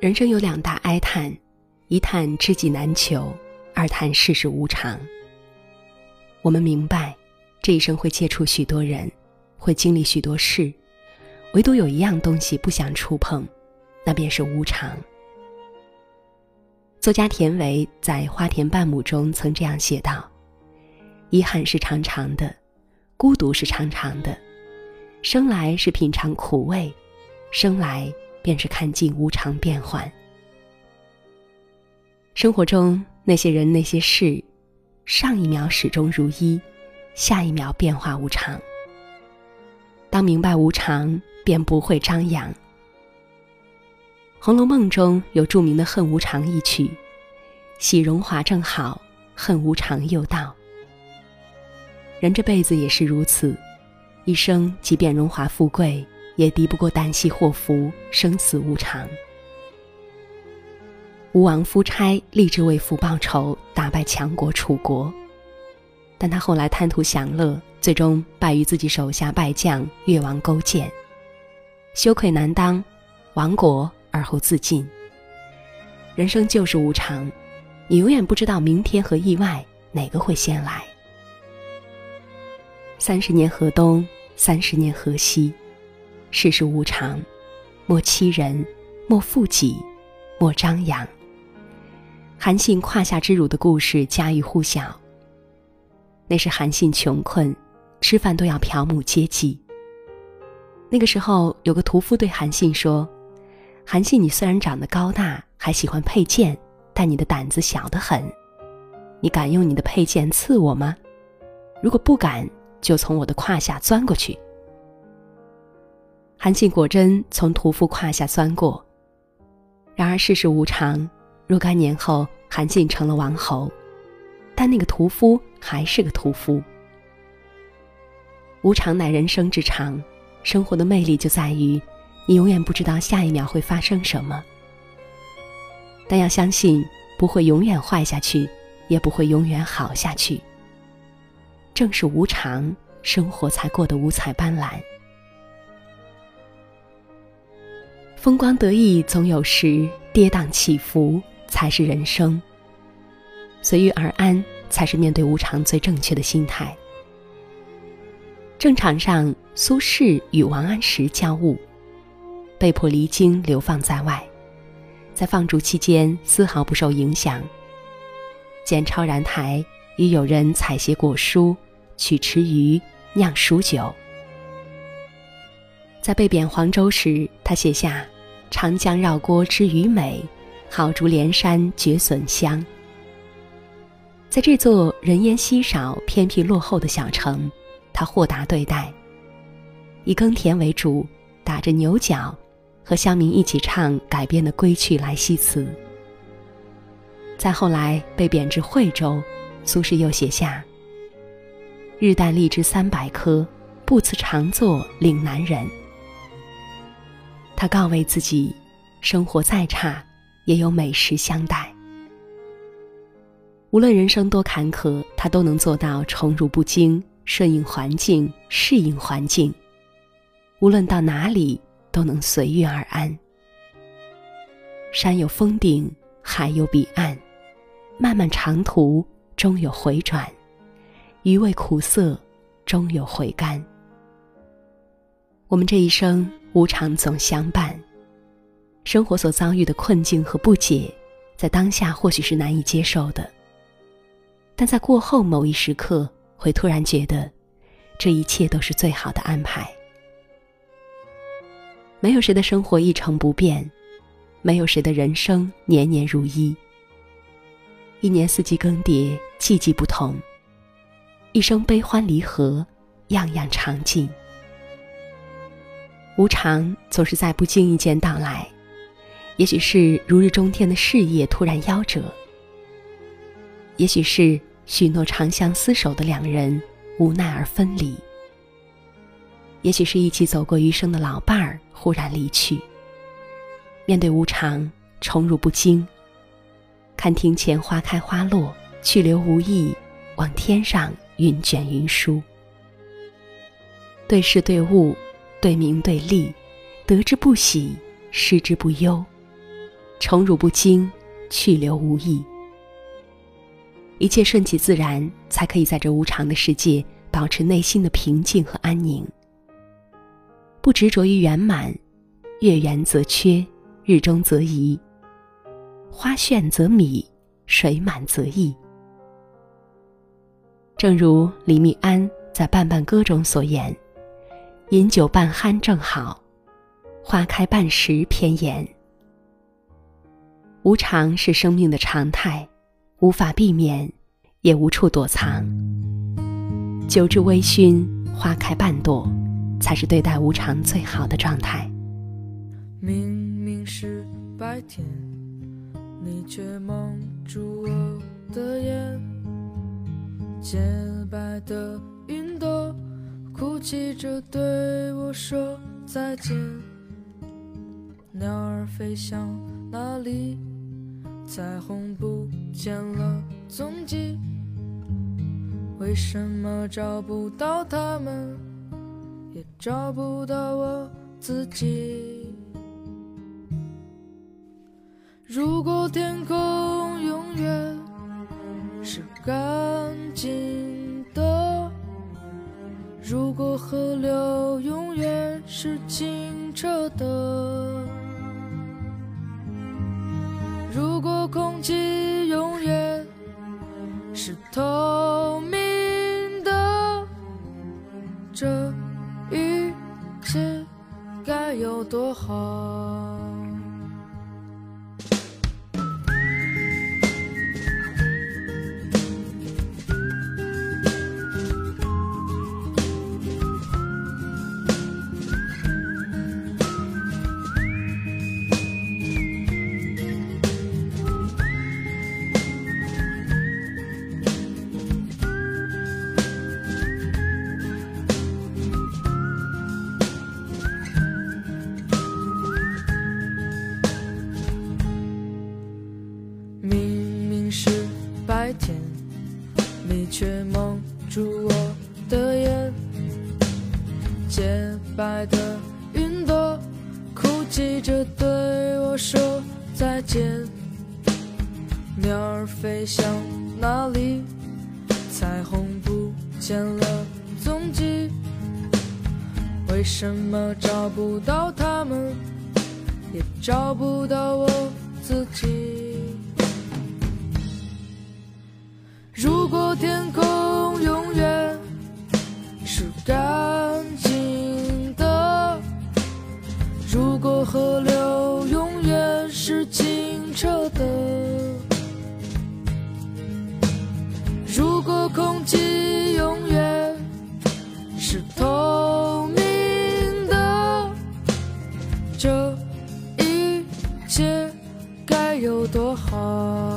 人生有两大哀叹：一叹知己难求，二叹世事无常。我们明白，这一生会接触许多人，会经历许多事，唯独有一样东西不想触碰，那便是无常。作家田维在《花田半亩》中曾这样写道：“遗憾是长长的，孤独是长长的，生来是品尝苦味，生来便是看尽无常变幻。生活中那些人那些事，上一秒始终如一，下一秒变化无常。当明白无常，便不会张扬。”《红楼梦》中有著名的“恨无常”一曲，喜荣华正好，恨无常又到。人这辈子也是如此，一生即便荣华富贵，也敌不过旦夕祸福、生死无常。吴王夫差立志为父报仇，打败强国楚国，但他后来贪图享乐，最终败于自己手下败将越王勾践，羞愧难当，亡国。而后自尽。人生就是无常，你永远不知道明天和意外哪个会先来。三十年河东，三十年河西，世事无常，莫欺人，莫负己，莫张扬。韩信胯下之辱的故事家喻户晓。那是韩信穷困，吃饭都要瞟母接济。那个时候，有个屠夫对韩信说。韩信，你虽然长得高大，还喜欢佩剑，但你的胆子小得很。你敢用你的佩剑刺我吗？如果不敢，就从我的胯下钻过去。韩信果真从屠夫胯下钻过。然而世事无常，若干年后，韩信成了王侯，但那个屠夫还是个屠夫。无常乃人生之常，生活的魅力就在于。你永远不知道下一秒会发生什么，但要相信不会永远坏下去，也不会永远好下去。正是无常，生活才过得五彩斑斓。风光得意总有时，跌宕起伏才是人生。随遇而安，才是面对无常最正确的心态。正场上，苏轼与王安石交恶。被迫离京，流放在外，在放逐期间丝毫不受影响。见超然台，与友人采撷果蔬，取池鱼，酿蜀酒。在被贬黄州时，他写下“长江绕郭知鱼美，好竹连山觉笋香”。在这座人烟稀少、偏僻落后的小城，他豁达对待，以耕田为主，打着牛角。和乡民一起唱改编的《归去来兮》词。再后来被贬至惠州，苏轼又写下：“日啖荔枝三百颗，不辞长作岭南人。”他告慰自己，生活再差，也有美食相待。无论人生多坎坷，他都能做到宠辱不惊，顺应环境，适应环境。无论到哪里。都能随遇而安。山有峰顶，海有彼岸，漫漫长途终有回转，余味苦涩终有回甘。我们这一生无常总相伴，生活所遭遇的困境和不解，在当下或许是难以接受的，但在过后某一时刻，会突然觉得，这一切都是最好的安排。没有谁的生活一成不变，没有谁的人生年年如一。一年四季更迭，季季不同；一生悲欢离合，样样常尽。无常总是在不经意间到来，也许是如日中天的事业突然夭折，也许是许诺长相厮守的两人无奈而分离。也许是一起走过余生的老伴儿忽然离去。面对无常，宠辱不惊。看庭前花开花落，去留无意，望天上云卷云舒。对事对物，对名对利，得之不喜，失之不忧。宠辱不惊，去留无意。一切顺其自然，才可以在这无常的世界保持内心的平静和安宁。不执着于圆满，月圆则缺，日中则移。花绚则靡，水满则溢。正如李密庵在《半半歌》中所言：“饮酒半酣正好，花开半时偏妍。”无常是生命的常态，无法避免，也无处躲藏。酒至微醺，花开半朵，才是对待无常最好的状态。明明是白天，你却蒙住我的眼。洁白的云朵，哭泣着对我说再见。鸟儿飞向哪里？彩虹不见了踪迹，为什么找不到他们，也找不到我自己？如果天空永远是干是清澈的。如果空气永远是透明的，这一切该有多好？洁白的云朵哭泣着对我说再见。鸟儿飞向哪里？彩虹不见了踪迹。为什么找不到他们，也找不到我自己？如果天空清澈的。如果空气永远是透明的这一切该有多好？